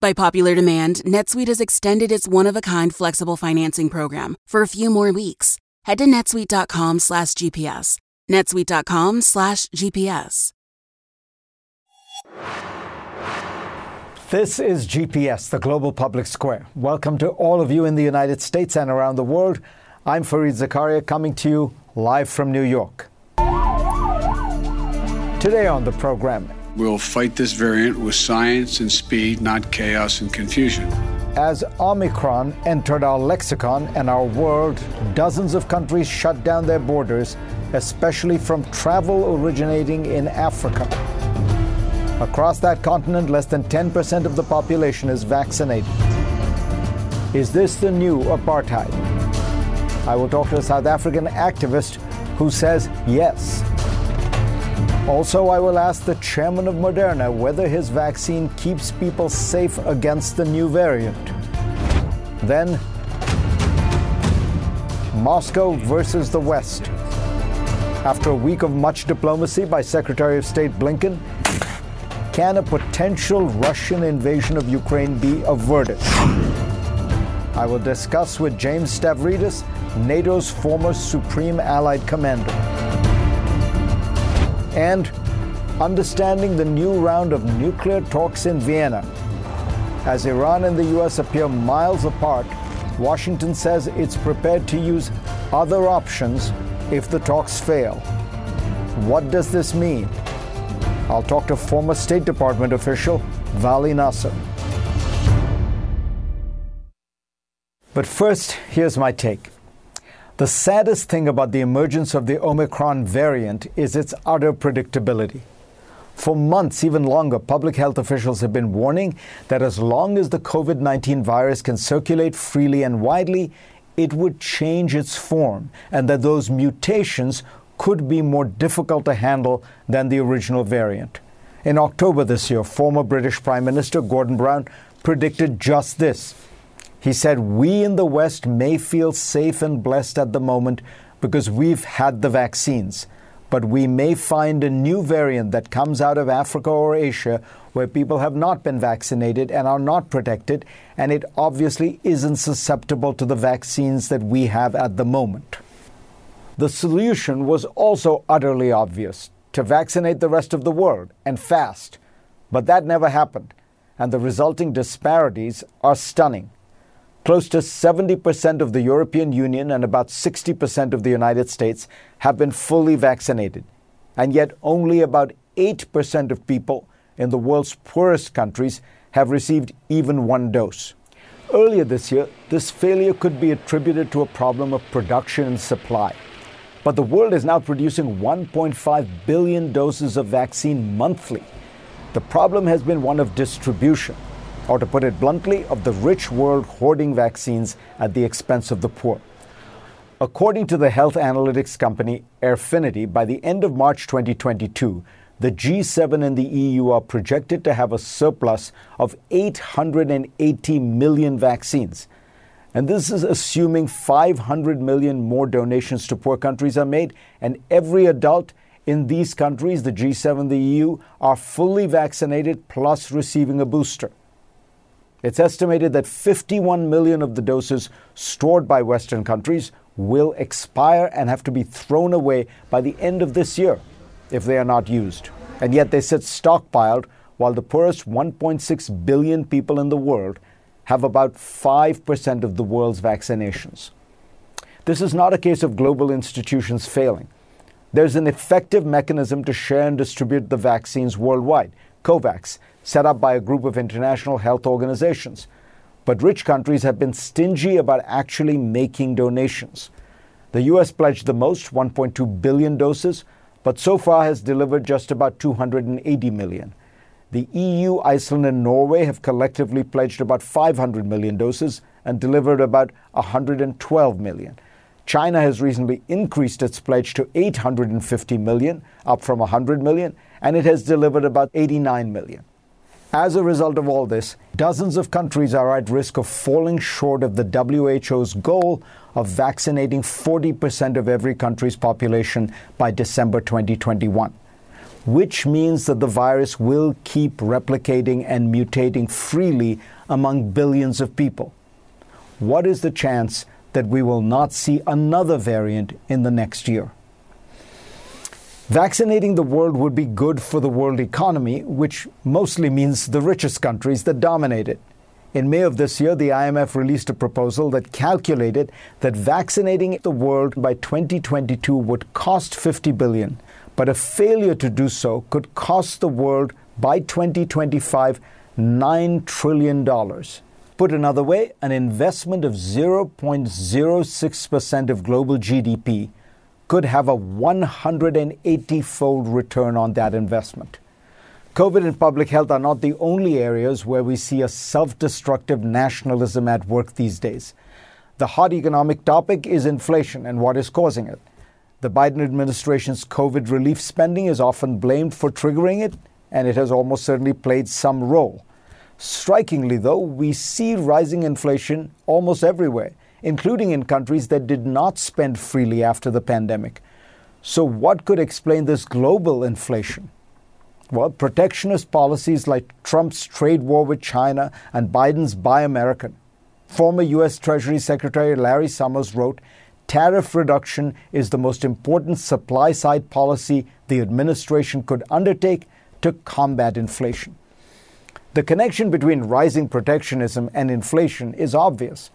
By popular demand, NetSuite has extended its one-of-a-kind flexible financing program for a few more weeks. Head to netsuite.com slash GPS. netsuite.com slash GPS. This is GPS, the global public square. Welcome to all of you in the United States and around the world. I'm Fareed Zakaria coming to you live from New York. Today on the program, We'll fight this variant with science and speed, not chaos and confusion. As Omicron entered our lexicon and our world, dozens of countries shut down their borders, especially from travel originating in Africa. Across that continent, less than 10% of the population is vaccinated. Is this the new apartheid? I will talk to a South African activist who says yes. Also, I will ask the chairman of Moderna whether his vaccine keeps people safe against the new variant. Then, Moscow versus the West. After a week of much diplomacy by Secretary of State Blinken, can a potential Russian invasion of Ukraine be averted? I will discuss with James Stavridis, NATO's former Supreme Allied Commander and understanding the new round of nuclear talks in Vienna. As Iran and the U.S. appear miles apart, Washington says it's prepared to use other options if the talks fail. What does this mean? I'll talk to former State Department official Vali Nasr. But first, here's my take. The saddest thing about the emergence of the Omicron variant is its utter predictability. For months, even longer, public health officials have been warning that as long as the COVID 19 virus can circulate freely and widely, it would change its form, and that those mutations could be more difficult to handle than the original variant. In October this year, former British Prime Minister Gordon Brown predicted just this. He said, We in the West may feel safe and blessed at the moment because we've had the vaccines. But we may find a new variant that comes out of Africa or Asia where people have not been vaccinated and are not protected, and it obviously isn't susceptible to the vaccines that we have at the moment. The solution was also utterly obvious to vaccinate the rest of the world and fast. But that never happened, and the resulting disparities are stunning. Close to 70% of the European Union and about 60% of the United States have been fully vaccinated. And yet, only about 8% of people in the world's poorest countries have received even one dose. Earlier this year, this failure could be attributed to a problem of production and supply. But the world is now producing 1.5 billion doses of vaccine monthly. The problem has been one of distribution or to put it bluntly, of the rich world hoarding vaccines at the expense of the poor. According to the health analytics company Airfinity, by the end of March 2022, the G7 and the EU are projected to have a surplus of 880 million vaccines. And this is assuming 500 million more donations to poor countries are made, and every adult in these countries, the G7, the EU, are fully vaccinated plus receiving a booster. It's estimated that 51 million of the doses stored by Western countries will expire and have to be thrown away by the end of this year if they are not used. And yet they sit stockpiled while the poorest 1.6 billion people in the world have about 5% of the world's vaccinations. This is not a case of global institutions failing. There's an effective mechanism to share and distribute the vaccines worldwide, COVAX, set up by a group of international health organizations. But rich countries have been stingy about actually making donations. The US pledged the most, 1.2 billion doses, but so far has delivered just about 280 million. The EU, Iceland, and Norway have collectively pledged about 500 million doses and delivered about 112 million. China has recently increased its pledge to 850 million, up from 100 million, and it has delivered about 89 million. As a result of all this, dozens of countries are at risk of falling short of the WHO's goal of vaccinating 40% of every country's population by December 2021, which means that the virus will keep replicating and mutating freely among billions of people. What is the chance that we will not see another variant in the next year? Vaccinating the world would be good for the world economy, which mostly means the richest countries that dominate it. In May of this year, the IMF released a proposal that calculated that vaccinating the world by 2022 would cost 50 billion, but a failure to do so could cost the world by 2025 9 trillion dollars. Put another way, an investment of 0.06% of global GDP could have a 180 fold return on that investment. COVID and public health are not the only areas where we see a self destructive nationalism at work these days. The hot economic topic is inflation and what is causing it. The Biden administration's COVID relief spending is often blamed for triggering it, and it has almost certainly played some role. Strikingly, though, we see rising inflation almost everywhere including in countries that did not spend freely after the pandemic. So, what could explain this global inflation? Well, protectionist policies like Trump's trade war with China and Biden's Buy American. Former U.S. Treasury Secretary Larry Summers wrote Tariff reduction is the most important supply side policy the administration could undertake to combat inflation. The connection between rising protectionism and inflation is obvious.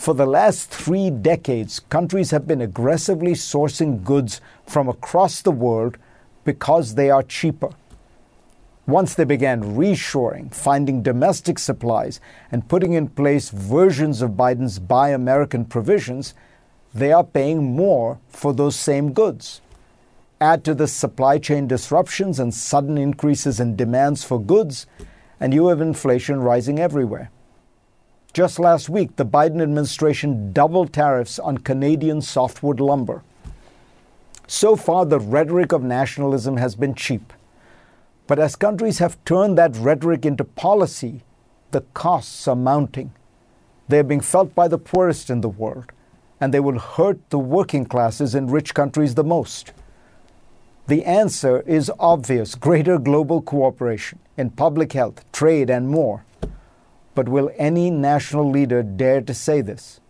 For the last three decades, countries have been aggressively sourcing goods from across the world because they are cheaper. Once they began reshoring, finding domestic supplies, and putting in place versions of Biden's Buy American provisions, they are paying more for those same goods. Add to this supply chain disruptions and sudden increases in demands for goods, and you have inflation rising everywhere. Just last week, the Biden administration doubled tariffs on Canadian softwood lumber. So far, the rhetoric of nationalism has been cheap. But as countries have turned that rhetoric into policy, the costs are mounting. They are being felt by the poorest in the world, and they will hurt the working classes in rich countries the most. The answer is obvious greater global cooperation in public health, trade, and more. But will any national leader dare to say this?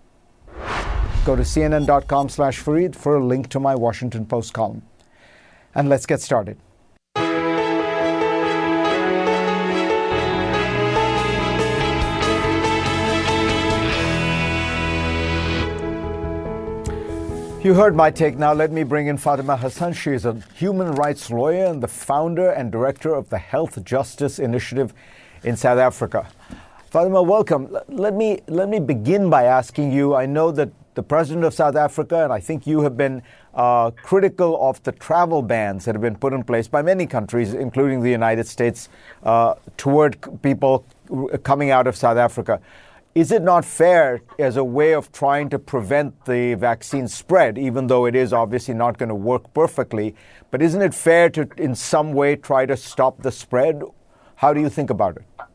Go to cnn.com slash for a link to my Washington Post column. And let's get started. You heard my take. Now let me bring in Fatima Hassan. She is a human rights lawyer and the founder and director of the Health Justice Initiative in South Africa. Fatima, welcome. Let me let me begin by asking you. I know that the president of South Africa, and I think you have been uh, critical of the travel bans that have been put in place by many countries, including the United States, uh, toward people coming out of South Africa. Is it not fair as a way of trying to prevent the vaccine spread, even though it is obviously not going to work perfectly? But isn't it fair to, in some way, try to stop the spread? How do you think about it?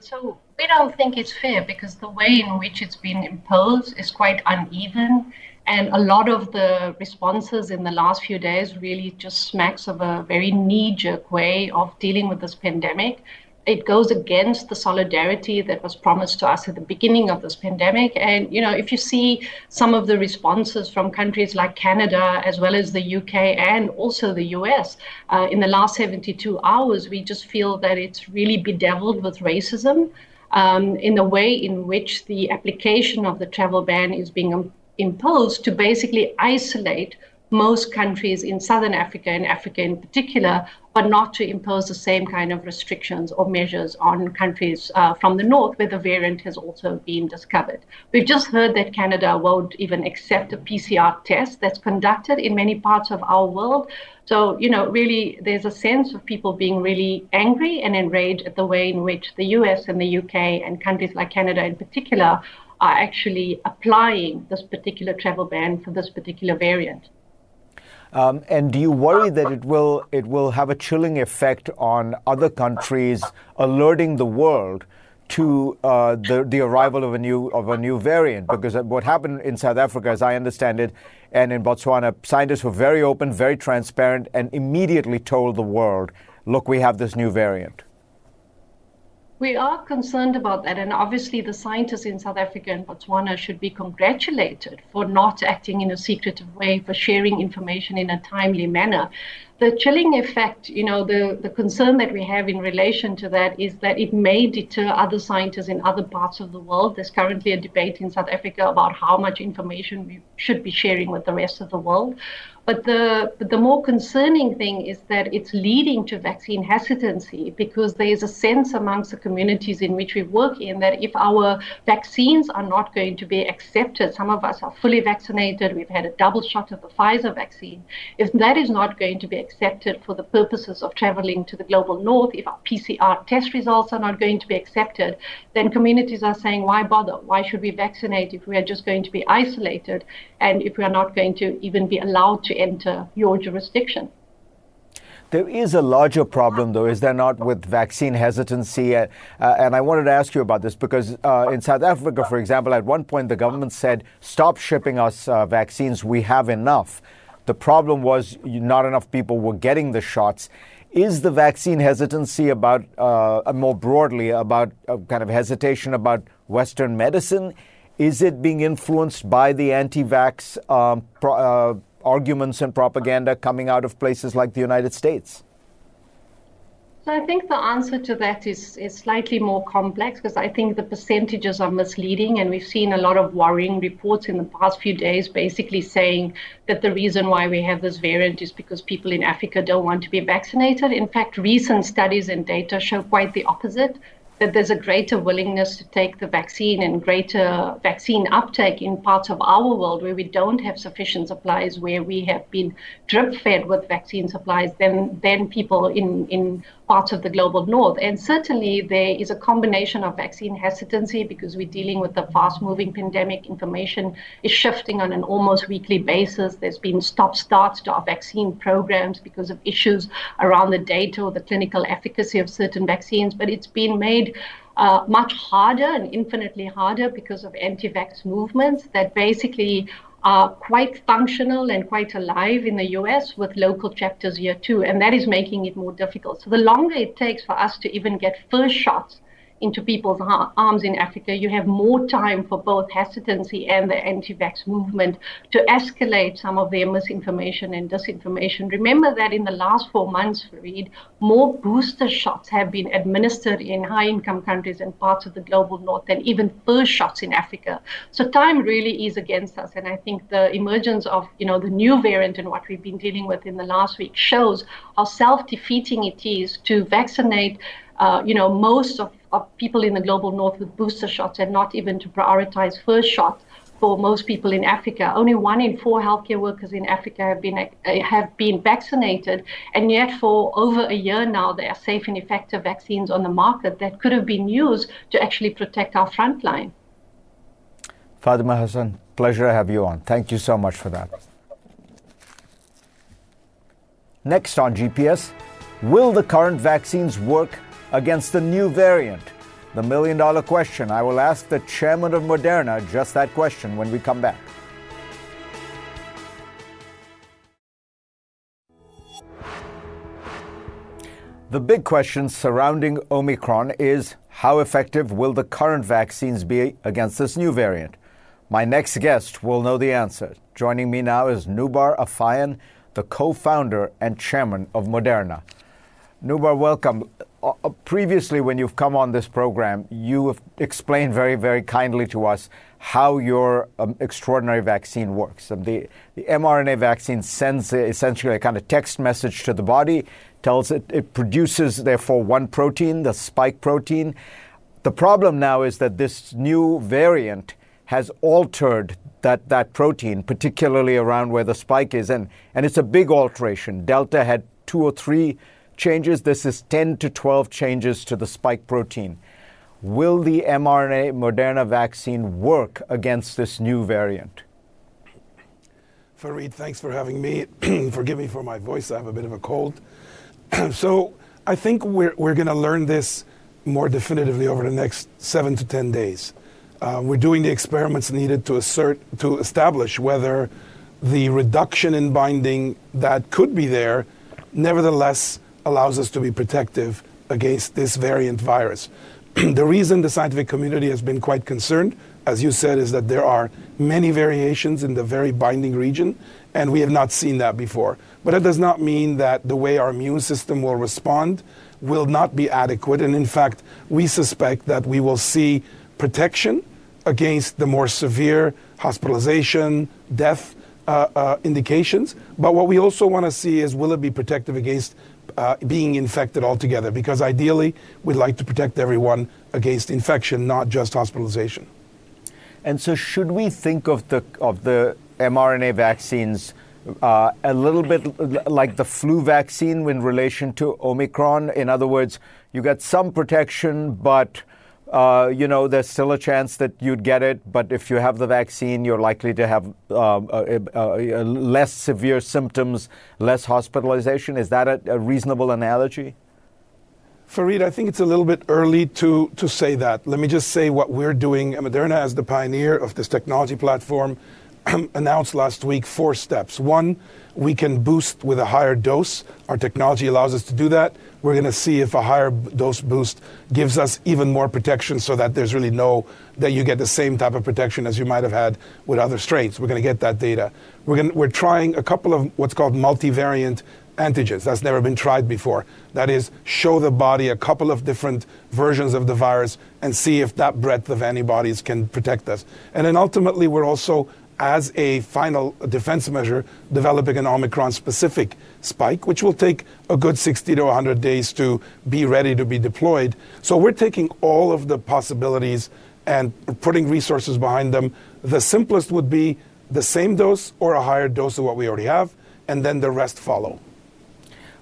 So we don't think it's fair because the way in which it's been imposed is quite uneven. And a lot of the responses in the last few days really just smacks of a very knee jerk way of dealing with this pandemic it goes against the solidarity that was promised to us at the beginning of this pandemic. And, you know, if you see some of the responses from countries like Canada, as well as the UK and also the US, uh, in the last 72 hours, we just feel that it's really bedeviled with racism. Um, in the way in which the application of the travel ban is being imposed to basically isolate most countries in southern Africa and Africa in particular, but not to impose the same kind of restrictions or measures on countries uh, from the north where the variant has also been discovered. We've just heard that Canada won't even accept a PCR test that's conducted in many parts of our world. So, you know, really, there's a sense of people being really angry and enraged at the way in which the US and the UK and countries like Canada in particular are actually applying this particular travel ban for this particular variant. Um, and do you worry that it will it will have a chilling effect on other countries, alerting the world to uh, the the arrival of a new of a new variant? Because what happened in South Africa, as I understand it, and in Botswana, scientists were very open, very transparent, and immediately told the world, "Look, we have this new variant." We are concerned about that, and obviously, the scientists in South Africa and Botswana should be congratulated for not acting in a secretive way, for sharing information in a timely manner the chilling effect, you know, the, the concern that we have in relation to that is that it may deter other scientists in other parts of the world. There's currently a debate in South Africa about how much information we should be sharing with the rest of the world. But the, but the more concerning thing is that it's leading to vaccine hesitancy because there is a sense amongst the communities in which we work in that if our vaccines are not going to be accepted, some of us are fully vaccinated, we've had a double shot of the Pfizer vaccine, if that is not going to be accepted for the purposes of traveling to the global north, if our PCR test results are not going to be accepted, then communities are saying, why bother? Why should we vaccinate if we are just going to be isolated and if we are not going to even be allowed to enter your jurisdiction? There is a larger problem, though, is there not, with vaccine hesitancy? Uh, uh, and I wanted to ask you about this because uh, in South Africa, for example, at one point the government said, stop shipping us uh, vaccines, we have enough. The problem was not enough people were getting the shots. Is the vaccine hesitancy about, uh, more broadly, about kind of hesitation about Western medicine? Is it being influenced by the anti vax um, pro- uh, arguments and propaganda coming out of places like the United States? So I think the answer to that is, is slightly more complex because I think the percentages are misleading, and we've seen a lot of worrying reports in the past few days basically saying that the reason why we have this variant is because people in Africa don't want to be vaccinated. In fact, recent studies and data show quite the opposite that there's a greater willingness to take the vaccine and greater vaccine uptake in parts of our world where we don't have sufficient supplies, where we have been drip fed with vaccine supplies, than, than people in, in parts of the global north. And certainly there is a combination of vaccine hesitancy because we're dealing with a fast moving pandemic. Information is shifting on an almost weekly basis. There's been stop starts to our vaccine programs because of issues around the data or the clinical efficacy of certain vaccines. But it's been made uh, much harder and infinitely harder because of anti vax movements that basically are quite functional and quite alive in the US with local chapters here too. And that is making it more difficult. So the longer it takes for us to even get first shots into people's arms in Africa, you have more time for both hesitancy and the anti vax movement to escalate some of their misinformation and disinformation. Remember that in the last four months, Fareed, more booster shots have been administered in high income countries and parts of the global north than even first shots in Africa. So time really is against us. And I think the emergence of you know the new variant and what we've been dealing with in the last week shows how self defeating it is to vaccinate. Uh, you know, most of of people in the global north with booster shots and not even to prioritize first shot for most people in Africa. Only one in four healthcare workers in Africa have been uh, have been vaccinated, and yet for over a year now, there are safe and effective vaccines on the market that could have been used to actually protect our frontline. Fatima Hassan, pleasure to have you on. Thank you so much for that. Next on GPS, will the current vaccines work against the new variant? The million dollar question. I will ask the chairman of Moderna just that question when we come back. The big question surrounding Omicron is how effective will the current vaccines be against this new variant? My next guest will know the answer. Joining me now is Noubar Afeyan, the co founder and chairman of Moderna. Noubar, welcome. Uh, uh, previously, when you've come on this program, you have explained very, very kindly to us how your um, extraordinary vaccine works. Um, the, the mRNA vaccine sends essentially a kind of text message to the body, tells it it produces, therefore, one protein, the spike protein. The problem now is that this new variant has altered that, that protein, particularly around where the spike is, and, and it's a big alteration. Delta had two or three changes. This is 10 to 12 changes to the spike protein. will the mRNA Moderna vaccine work against this new variant? Fareed, thanks for having me. Forgive me for my voice, I have a bit of a cold. so I think we're, we're going to learn this more definitively over the next seven to 10 days. Uh, we're doing the experiments needed to assert, to establish whether the reduction in binding that could be there nevertheless allows us to be protective against this variant virus. the reason the scientific community has been quite concerned, as you said, is that there are many variations in the very binding region, and we have not seen that before. But that does not mean that the way our immune system will respond will not be adequate. And in fact, we suspect that we will see protection against the more severe hospitalization, death uh, uh, indications. But what we also want to see is will it be protective against uh, being infected altogether? Because ideally, we'd like to protect everyone against infection, not just hospitalization. And so, should we think of the of the mRNA vaccines uh, a little bit like the flu vaccine in relation to Omicron? In other words, you get some protection, but uh, you know, there's still a chance that you'd get it, but if you have the vaccine, you're likely to have um, less severe symptoms, less hospitalization. Is that a, a, reasonable analogy? Fareed, I think it's a little bit early to, to say that. Let me just say what we're doing. Moderna, as the pioneer of this technology platform, announced last week four steps. One, we can boost with a higher dose. Our technology allows us to do that. We're going to see if a higher dose boost gives us even more protection so that there's really no, that you get the same type of protection as you might have had with other strains. We're going to get that data. We're, going we're trying a couple of what's called multivariant antigens. That's never been tried before. That is, show the body a couple of different versions of the virus and see if that breadth of antibodies can protect us. And then ultimately, we're also as a final defense measure, developing an Omicron specific spike, which will take a good 60 to 100 days to be ready to be deployed. So we're taking all of the possibilities and putting resources behind them. The simplest would be the same dose or a higher dose of what we already have, and then the rest follow.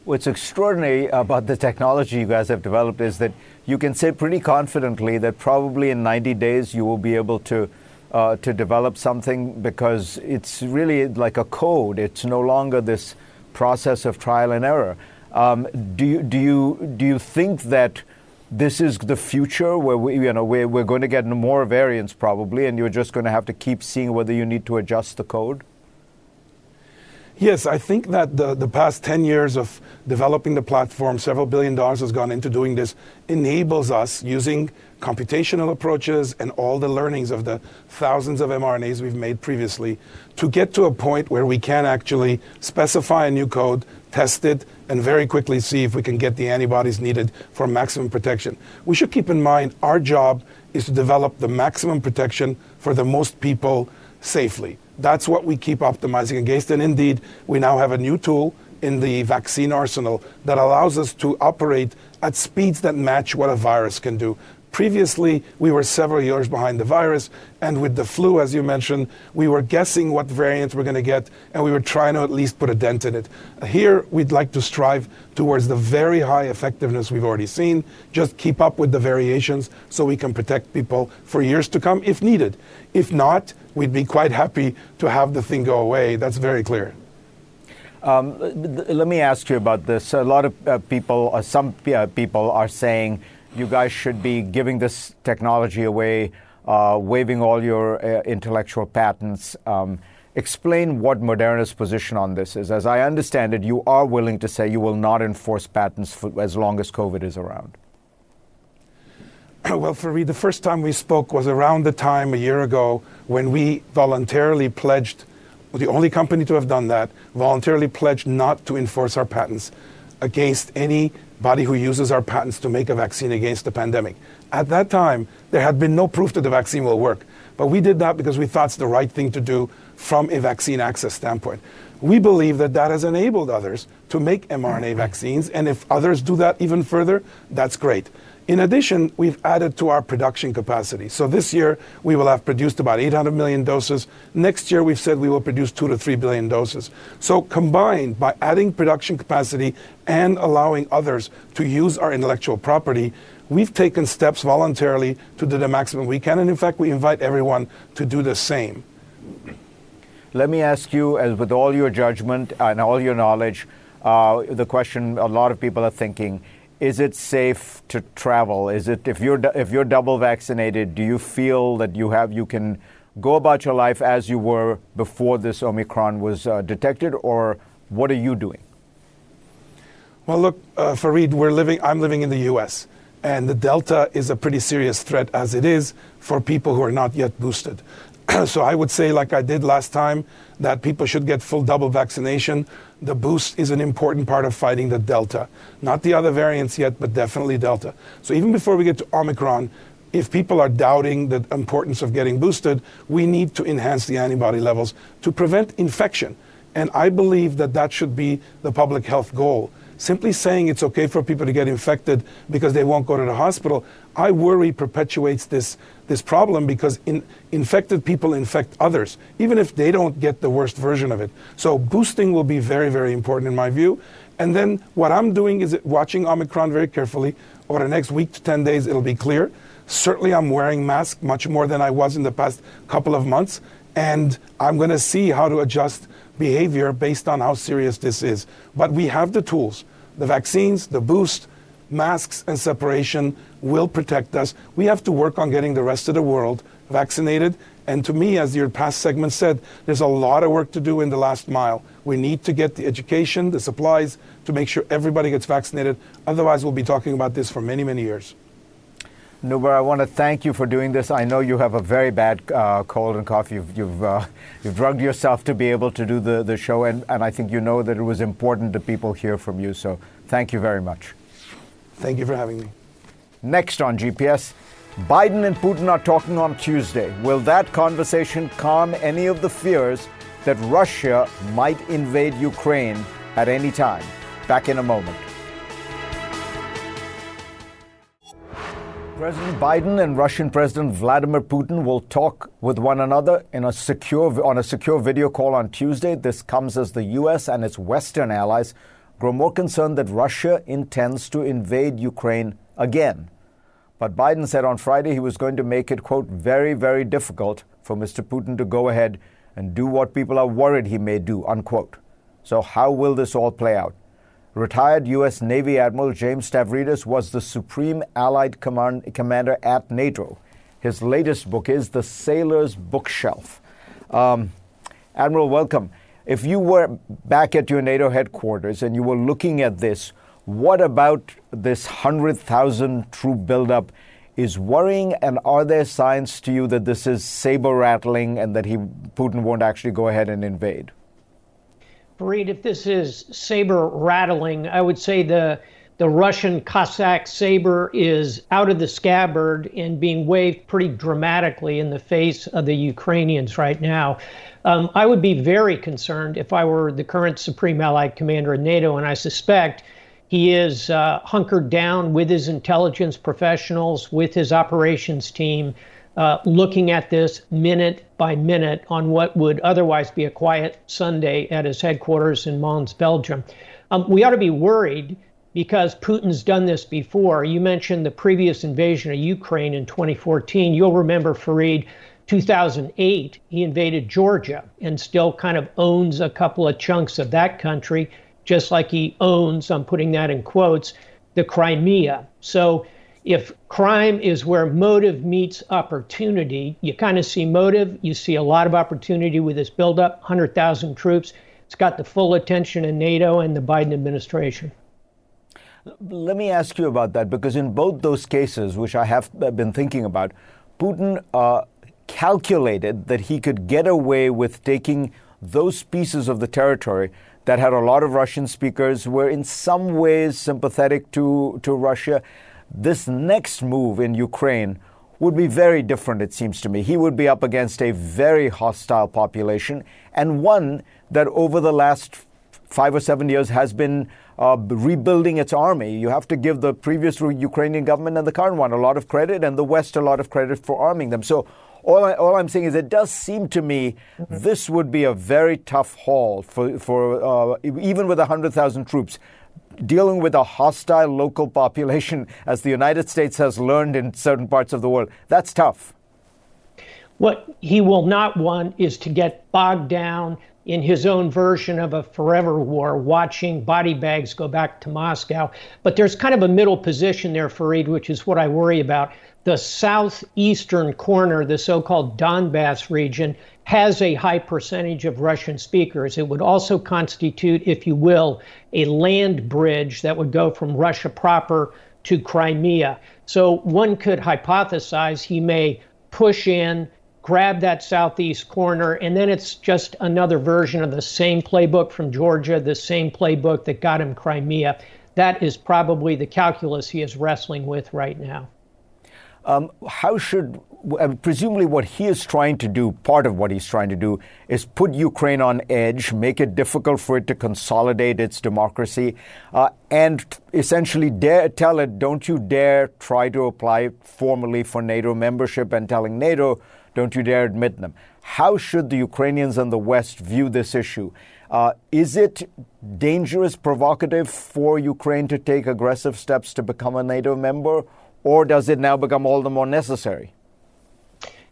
What's extraordinary about the technology you guys have developed is that you can say pretty confidently that probably in 90 days you will be able to uh, to develop something because it's really like a code. It's no longer this process of trial and error. Um, do you do you do you think that this is the future where we you know we're, we're going to get more variants probably, and you're just going to have to keep seeing whether you need to adjust the code? Yes, I think that the, the past 10 years of developing the platform, several billion dollars has gone into doing this, enables us using computational approaches and all the learnings of the thousands of mRNAs we've made previously to get to a point where we can actually specify a new code, test it, and very quickly see if we can get the antibodies needed for maximum protection. We should keep in mind our job is to develop the maximum protection for the most people safely. That's what we keep optimizing against. And indeed, we now have a new tool in the vaccine arsenal that allows us to operate at speeds that match what a virus can do. Previously, we were several years behind the virus, and with the flu, as you mentioned, we were guessing what variants we're going to get, and we were trying to at least put a dent in it. Here, we'd like to strive towards the very high effectiveness we've already seen, just keep up with the variations so we can protect people for years to come if needed. If not, we'd be quite happy to have the thing go away. That's very clear. Um, let me ask you about this. A lot of uh, people, uh, some uh, people are saying you guys should be giving this technology away, uh, waiving all your uh, intellectual patents. Um, explain what Moderna's position on this is. As I understand it, you are willing to say you will not enforce patents for as long as COVID is around. Well, Fareed, the first time we spoke was around the time a year ago when we voluntarily pledged, the only company to have done that, voluntarily pledged not to enforce our patents against anybody who uses our patents to make a vaccine against the pandemic. At that time, there had been no proof that the vaccine will work. But we did that because we thought it's the right thing to do from a vaccine access standpoint. We believe that that has enabled others to make mRNA mm-hmm. vaccines, and if others do that even further, that's great. In addition, we've added to our production capacity. So this year, we will have produced about 800 million doses. Next year, we've said we will produce 2 to 3 billion doses. So combined, by adding production capacity and allowing others to use our intellectual property, We've taken steps voluntarily to do the maximum we can, and in fact, we invite everyone to do the same. Let me ask you, as with all your judgment and all your knowledge, uh, the question a lot of people are thinking: Is it safe to travel? Is it if you're if you're double vaccinated, do you feel that you have you can go about your life as you were before this Omicron was uh, detected, or what are you doing? Well, look, uh, Fareed, we're living. I'm living in the U.S. And the Delta is a pretty serious threat as it is for people who are not yet boosted. so I would say, like I did last time, that people should get full double vaccination. The boost is an important part of fighting the Delta. Not the other variants yet, but definitely Delta. So even before we get to Omicron, if people are doubting the importance of getting boosted, we need to enhance the antibody levels to prevent infection. And I believe that that should be the public health goal. Simply saying it's okay for people to get infected because they won't go to the hospital, I worry perpetuates this, this problem because in, infected people infect others, even if they don't get the worst version of it. So boosting will be very, very important in my view. And then what I'm doing is watching Omicron very carefully. Over the next week to 10 days, it'll be clear. Certainly, I'm wearing masks much more than I was in the past couple of months. And I'm going to see how to adjust behavior based on how serious this is. But we have the tools. The vaccines, the boost, masks, and separation will protect us. We have to work on getting the rest of the world vaccinated. And to me, as your past segment said, there's a lot of work to do in the last mile. We need to get the education, the supplies to make sure everybody gets vaccinated. Otherwise, we'll be talking about this for many, many years. Noubar, I want to thank you for doing this. I know you have a very bad uh, cold and cough. You've, you've, uh, you've drugged yourself to be able to do the, the show, and, and I think you know that it was important that people hear from you. So thank you very much. Thank you for having me. Next on GPS, Biden and Putin are talking on Tuesday. Will that conversation calm any of the fears that Russia might invade Ukraine at any time? Back in a moment. President Biden and Russian President Vladimir Putin will talk with one another in a secure, on a secure video call on Tuesday. This comes as the U.S. and its Western allies grow more concerned that Russia intends to invade Ukraine again. But Biden said on Friday he was going to make it, quote, very, very difficult for Mr. Putin to go ahead and do what people are worried he may do, unquote. So, how will this all play out? Retired U.S. Navy Admiral James Stavridis was the Supreme Allied Command- Commander at NATO. His latest book is The Sailor's Bookshelf. Um, Admiral, welcome. If you were back at your NATO headquarters and you were looking at this, what about this 100,000 troop buildup is worrying? And are there signs to you that this is saber rattling and that he, Putin won't actually go ahead and invade? Fareed, if this is saber rattling, I would say the the Russian Cossack saber is out of the scabbard and being waved pretty dramatically in the face of the Ukrainians right now. Um, I would be very concerned if I were the current Supreme Allied Commander of NATO, and I suspect he is uh, hunkered down with his intelligence professionals, with his operations team, uh, looking at this minute by minute on what would otherwise be a quiet Sunday at his headquarters in Mons, Belgium. Um, we ought to be worried because Putin's done this before. You mentioned the previous invasion of Ukraine in 2014. You'll remember, Fareed, 2008, he invaded Georgia and still kind of owns a couple of chunks of that country, just like he owns, I'm putting that in quotes, the Crimea. So if crime is where motive meets opportunity, you kind of see motive, you see a lot of opportunity with this buildup 100,000 troops. It's got the full attention of NATO and the Biden administration. Let me ask you about that because in both those cases, which I have been thinking about, Putin uh, calculated that he could get away with taking those pieces of the territory that had a lot of Russian speakers, were in some ways sympathetic to, to Russia this next move in Ukraine would be very different, it seems to me. He would be up against a very hostile population and one that over the last five or seven years has been uh, rebuilding its army. You have to give the previous Ukrainian government and the current one a lot of credit, and the West a lot of credit for arming them. So, all, I, all I'm saying is, it does seem to me mm-hmm. this would be a very tough haul for, for uh, even with 100,000 troops dealing with a hostile local population, as the United States has learned in certain parts of the world. That's tough. What he will not want is to get bogged down in his own version of a forever war, watching body bags go back to Moscow. But there's kind of a middle position there, Fareed, which is what I worry about. The southeastern corner, the so called Donbass region, has a high percentage of Russian speakers. It would also constitute, if you will, a land bridge that would go from Russia proper to Crimea. So one could hypothesize he may push in grab that southeast corner, and then it's just another version of the same playbook from Georgia, the same playbook that got him Crimea. That is probably the calculus he is wrestling with right now. Um, how should, uh, presumably, what he is trying to do, part of what he's trying to do, is put Ukraine on edge, make it difficult for it to consolidate its democracy, uh, and essentially dare, tell it, don't you dare try to apply formally for NATO membership, and telling NATO, don't you dare admit them. How should the Ukrainians and the West view this issue? Uh, is it dangerous, provocative for Ukraine to take aggressive steps to become a NATO member, or does it now become all the more necessary?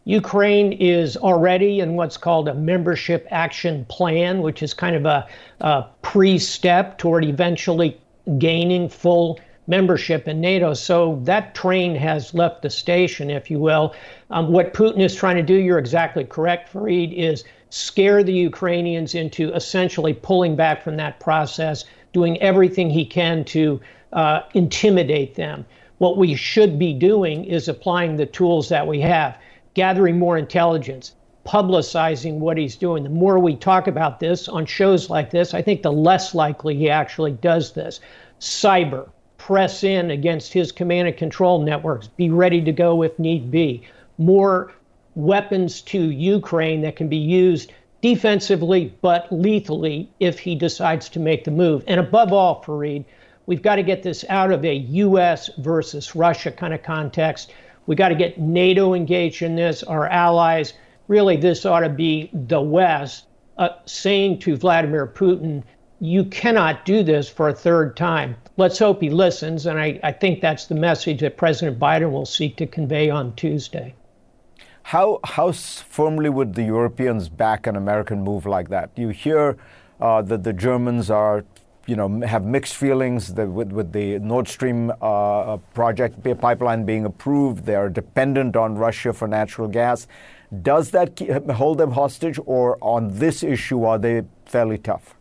Ukraine is already in what's called a membership action plan, which is kind of a, a pre step toward eventually gaining full membership in NATO. So that train has left the station, if you will. Um, what Putin is trying to do, you're exactly correct, Fareed, is scare the Ukrainians into essentially pulling back from that process, doing everything he can to uh, intimidate them. What we should be doing is applying the tools that we have, gathering more intelligence, publicizing what he's doing. The more we talk about this on shows like this, I think the less likely he actually does this. Cyber, press in against his command and control networks, be ready to go if need be. More weapons to Ukraine that can be used defensively but lethally if he decides to make the move. And above all, Fareed, we've got to get this out of a U.S. versus Russia kind of context. We've got to get NATO engaged in this, our allies. Really, this ought to be the West uh, saying to Vladimir Putin, you cannot do this for a third time. Let's hope he listens. And I, I think that's the message that President Biden will seek to convey on Tuesday. How, how firmly would the Europeans back an American move like that? You hear uh, that the Germans are, you know, have mixed feelings with, with the Nord Stream uh, project pipeline being approved. They are dependent on Russia for natural gas. Does that hold them hostage, or on this issue are they fairly tough?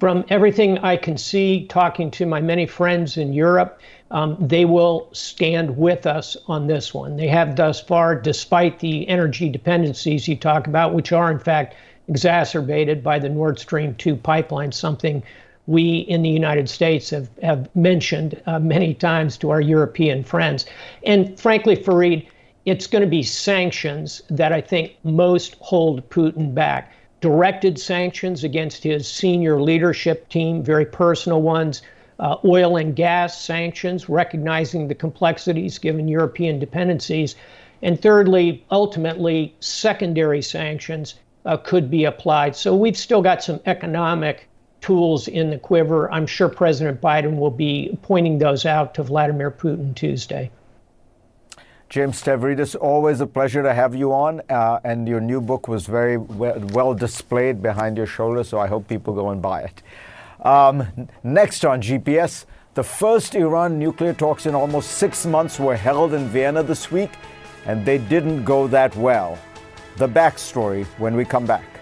From everything I can see, talking to my many friends in Europe, um, they will stand with us on this one. They have thus far, despite the energy dependencies you talk about, which are in fact exacerbated by the Nord Stream 2 pipeline, something we in the United States have, have mentioned uh, many times to our European friends. And frankly, Fareed, it's going to be sanctions that I think most hold Putin back directed sanctions against his senior leadership team, very personal ones, uh, oil and gas sanctions, recognizing the complexities given European dependencies. And thirdly, ultimately, secondary sanctions uh, could be applied. So we've still got some economic tools in the quiver. I'm sure President Biden will be pointing those out to Vladimir Putin Tuesday. James Stavridis, always a pleasure to have you on. Uh, and your new book was very well, well, displayed behind your shoulder, so I hope people go and buy it. Um, next on GPS, the first Iran nuclear talks in almost six months were held in Vienna this week, and they didn't go that well. The backstory when we come back.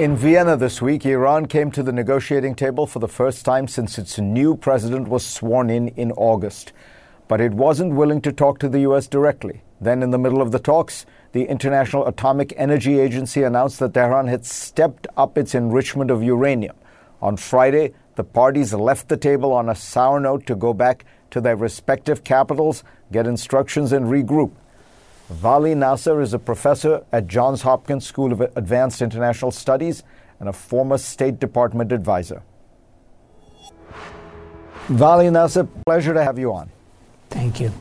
In Vienna this week, Iran came to the negotiating table for the first time since its new president was sworn in in August. But it wasn't willing to talk to the U.S. directly. Then, in the middle of the talks, the International Atomic Energy Agency announced that Tehran had stepped up its enrichment of uranium. On Friday, the parties left the table on a sour note to go back to their respective capitals, get instructions, and regroup. Vali Nasr is a professor at Johns Hopkins School of Advanced International Studies and a former State Department advisor. Vali Nasr, pleasure to have you on. Thank you.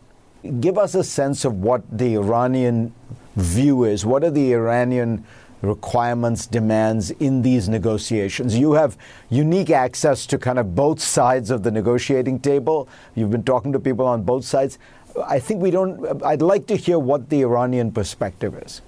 Give us a sense of what the Iranian view is. What are the Iranian requirements, demands in these negotiations. You have unique access to kind of both sides of the negotiating table. You've been talking to people on both sides. I think we don't, I'd like to hear what the Iranian perspective is.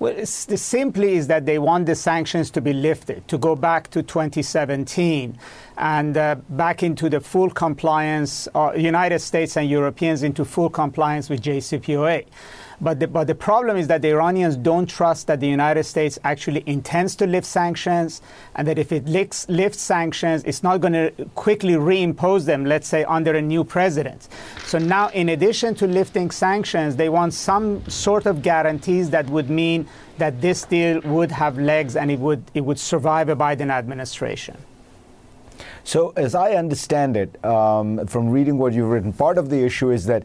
Well, simply is that they want the sanctions to be lifted, to go back to 2017 and uh, back into the full compliance, uh, United States and Europeans into full compliance with JCPOA. But the, but the problem is that the Iranians don't trust that the United States actually intends to lift sanctions, and that if it lifts, lifts sanctions, it's not going to quickly reimpose them, let's say, under a new president. So now, in addition to lifting sanctions, they want some sort of guarantees that would mean that this deal would have legs and it would, it would survive a Biden administration. So, as I understand it, um, from reading what you've written, part of the issue is that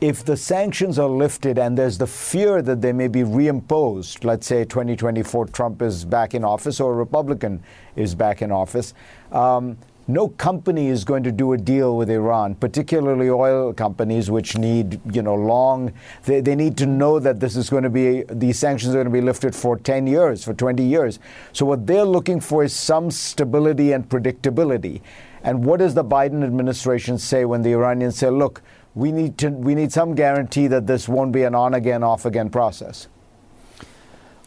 if the sanctions are lifted and there's the fear that they may be reimposed, let's say 2024 Trump is back in office or a Republican is back in office, um, no company is going to do a deal with Iran, particularly oil companies, which need, you know, long, they, they need to know that this is going to be, these sanctions are going to be lifted for 10 years, for 20 years. So what they're looking for is some stability and predictability. And what does the Biden administration say when the Iranians say, look, we need to we need some guarantee that this won't be an on again off again process.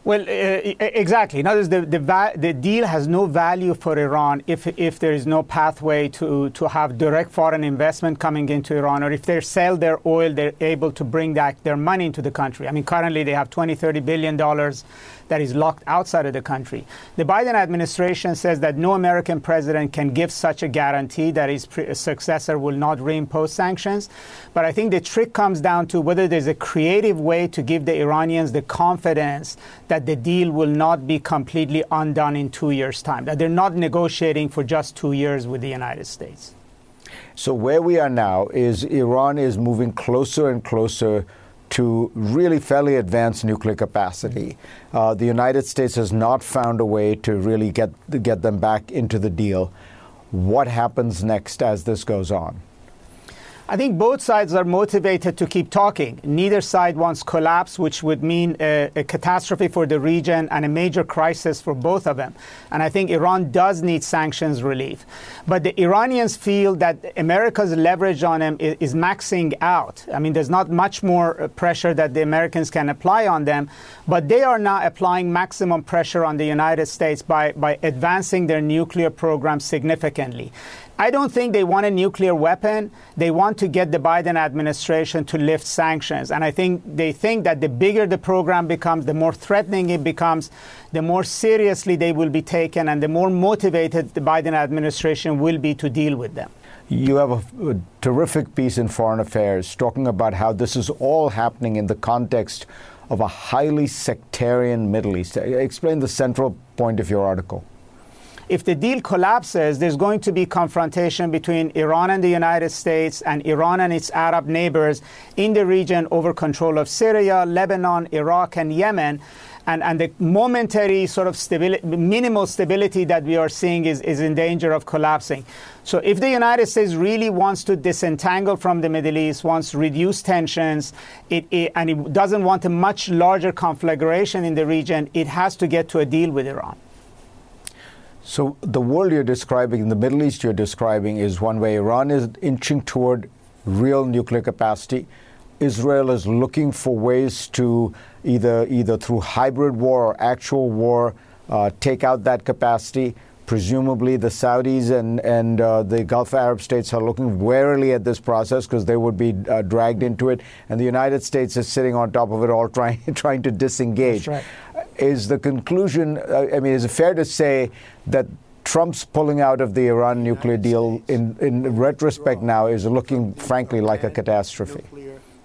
Well, uh, exactly. In other words, the, the, the, deal has no value for Iran if, if there is no pathway to, to have direct foreign investment coming into Iran, or if they sell their oil, they're able to bring back their money into the country. I mean, currently they have 20, 30 billion dollars that is locked outside of the country. The Biden administration says that no American president can give such a guarantee that his pre- successor will not reimpose sanctions. But I think the trick comes down to whether there's a creative way to give the Iranians the confidence that the deal will not be completely undone in two years' time, that they're not negotiating for just two years with the United States. So, where we are now is Iran is moving closer and closer to really fairly advanced nuclear capacity. Uh, the United States has not found a way to really get get them back into the deal. What happens next as this goes on? I think both sides are motivated to keep talking. Neither side wants collapse, which would mean a, a, catastrophe for the region and a major crisis for both of them. And I think Iran does need sanctions relief. But the Iranians feel that America's leverage on them is, is maxing out. I mean, there's not much more uh, pressure that the Americans can apply on them, but they are now applying maximum pressure on the United States by, by advancing their nuclear program significantly. I don't think they want a nuclear weapon. They want to get the Biden administration to lift sanctions. And I think they think that the bigger the program becomes, the more threatening it becomes, the more seriously they will be taken, and the more motivated the Biden administration will be to deal with them. You have a, a terrific piece in Foreign Affairs talking about how this is all happening in the context of a highly sectarian Middle East. Explain the central point of your article if the deal collapses, there's going to be confrontation between Iran and the United States and Iran and its Arab neighbors in the region over control of Syria, Lebanon, Iraq, and Yemen. And, and the momentary sort of stability, minimal stability that we are seeing is, is in danger of collapsing. So, if the United States really wants to disentangle from the Middle East, wants to reduce tensions, it, it, and it doesn't want a much larger conflagration in the region, it has to get to a deal with Iran. So the world you're describing, the Middle East you're describing, is one way Iran is inching toward real nuclear capacity. Israel is looking for ways to either either through hybrid war or actual war uh, take out that capacity. Presumably, the Saudis and and uh, the Gulf Arab states are looking warily at this process because they would be uh, dragged into it, and the United States is sitting on top of it all, trying trying to disengage. Right is the conclusion, uh, I mean, is it fair to say that Trump's pulling out of the Iran nuclear deal in, in retrospect now is looking, frankly, like a catastrophe?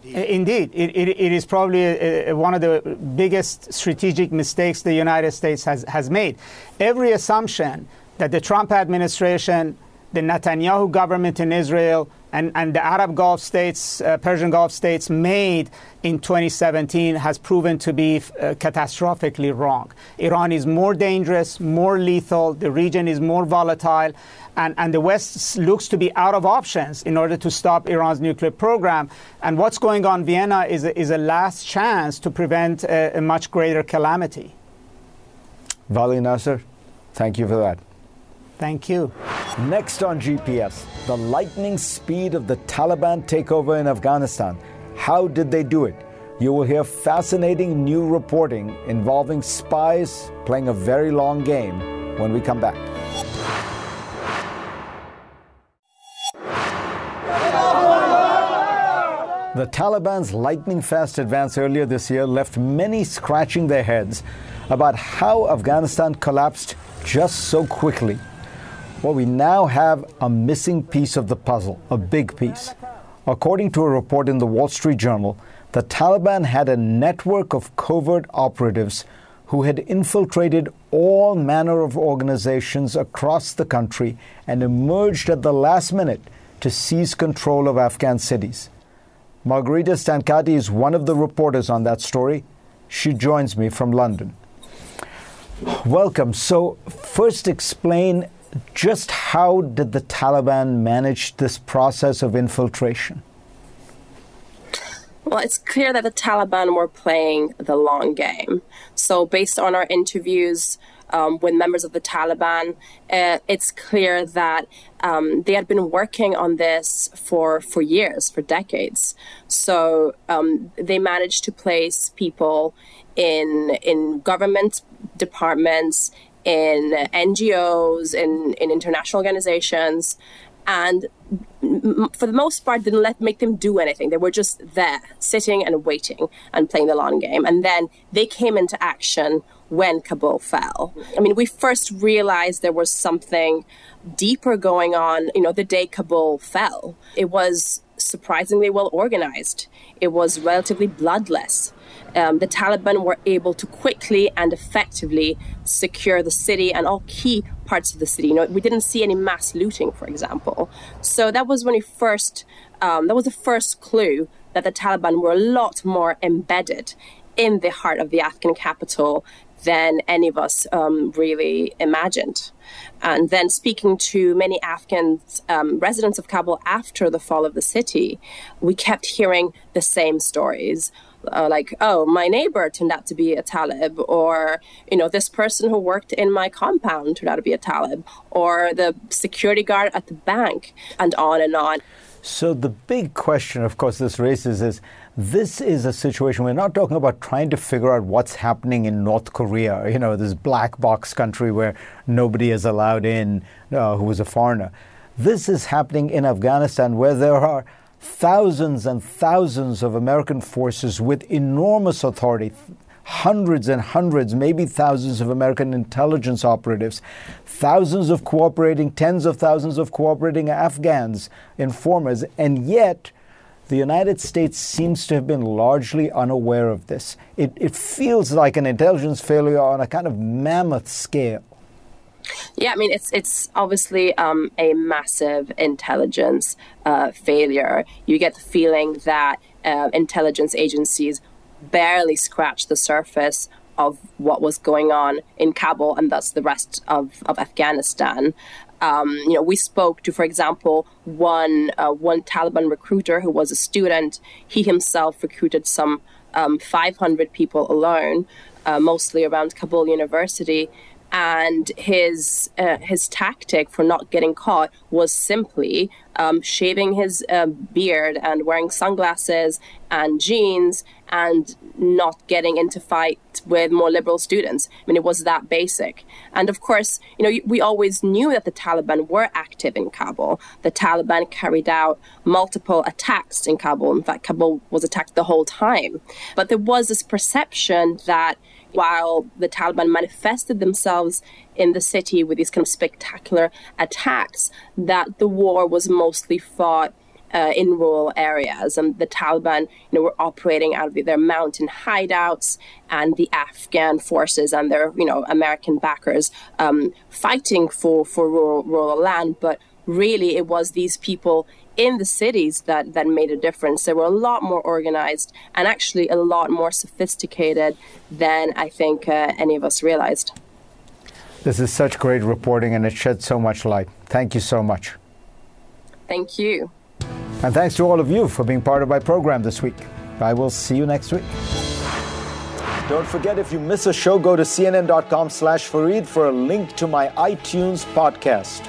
Indeed, it, it, it is probably a, a, one of the biggest strategic mistakes the United States has, has made. Every assumption that the Trump administration, the Netanyahu government in Israel, and, and the Arab Gulf states, uh, Persian Gulf states made in 2017 has proven to be uh, catastrophically wrong. Iran is more dangerous, more lethal, the region is more volatile, and, and the West looks to be out of options in order to stop Iran's nuclear program. And what's going on in Vienna is a, is a last chance to prevent a, a much greater calamity. Vali Nasr, thank you for that. Thank you. Next on GPS, the lightning speed of the Taliban takeover in Afghanistan. How did they do it? You will hear fascinating new reporting involving spies playing a very long game when we come back. The Taliban's lightning fast advance earlier this year left many scratching their heads about how Afghanistan collapsed just so quickly. Well, we now have a missing piece of the puzzle, a big piece. According to a report in the Wall Street Journal, the Taliban had a network of covert operatives who had infiltrated all manner of organizations across the country and emerged at the last minute to seize control of Afghan cities. Margherita Stancati is one of the reporters on that story. She joins me from London. Welcome. So, first explain just how did the Taliban manage this process of infiltration? Well, it's clear that the Taliban were playing the long game. So, based on our interviews um, with members of the Taliban, uh, it's clear that um, they had been working on this for for years, for decades. So um, they managed to place people in in government departments, in NGOs, in in international organizations, and for the most part didn't let make them do anything. They were just there sitting and waiting and playing the long game. And then they came into action when kabul fell. I mean we first realized there was something deeper going on you know the day kabul fell. It was surprisingly well organized it was relatively bloodless um, the Taliban were able to quickly and effectively secure the city and all key parts of the city. You know, we didn't see any mass looting, for example. So that was when we first, um, that was the first clue that the Taliban were a lot more embedded in the heart of the Afghan capital than any of us um, really imagined. And then speaking to many Afghan um, residents of Kabul after the fall of the city, we kept hearing the same stories uh, like, oh, my neighbor turned out to be a Talib, or, you know, this person who worked in my compound turned out to be a Talib, or the security guard at the bank, and on and on. So, the big question, of course, this raises is this is a situation we're not talking about trying to figure out what's happening in North Korea, you know, this black box country where nobody is allowed in uh, who is a foreigner. This is happening in Afghanistan where there are thousands and thousands of American forces with enormous authority, hundreds and hundreds, maybe thousands of American intelligence operatives, thousands of cooperating, tens of thousands of cooperating Afghans, informers, and yet the United States seems to have been largely unaware of this. It, it feels like an intelligence failure on a kind of mammoth scale. Yeah, I mean it's it's obviously um, a massive intelligence uh, failure. You get the feeling that uh, intelligence agencies barely scratched the surface of what was going on in Kabul and thus the rest of, of Afghanistan. Um, you know, we spoke to, for example, one uh, one Taliban recruiter who was a student. He himself recruited some um, 500 people alone, uh, mostly around Kabul University, and his uh, his tactic for not getting caught was simply um, shaving his uh, beard and wearing sunglasses and jeans and not getting into fight with more liberal students. I mean, it was that basic. And of course, you know, we always knew that the Taliban were active in Kabul. The Taliban carried out multiple attacks in Kabul. In fact, Kabul was attacked the whole time. But there was this perception that while the Taliban manifested themselves in the city with these kind of spectacular attacks, that the war was mostly fought uh, in rural areas, and the Taliban, you know, were operating out of their mountain hideouts, and the Afghan forces and their, you know, American backers um, fighting for for rural, rural land. But really, it was these people in the cities that, that made a difference. They were a lot more organized and actually a lot more sophisticated than I think uh, any of us realized. This is such great reporting and it sheds so much light. Thank you so much. Thank you. And thanks to all of you for being part of my program this week. I will see you next week. Don't forget, if you miss a show, go to cnn.com slash Fareed for a link to my iTunes podcast.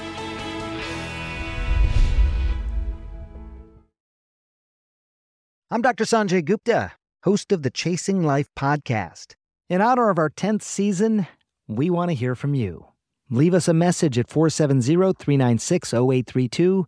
I'm Dr. Sanjay Gupta, host of the Chasing Life podcast. In honor of our 10th season, we want to hear from you. Leave us a message at 470 396 0832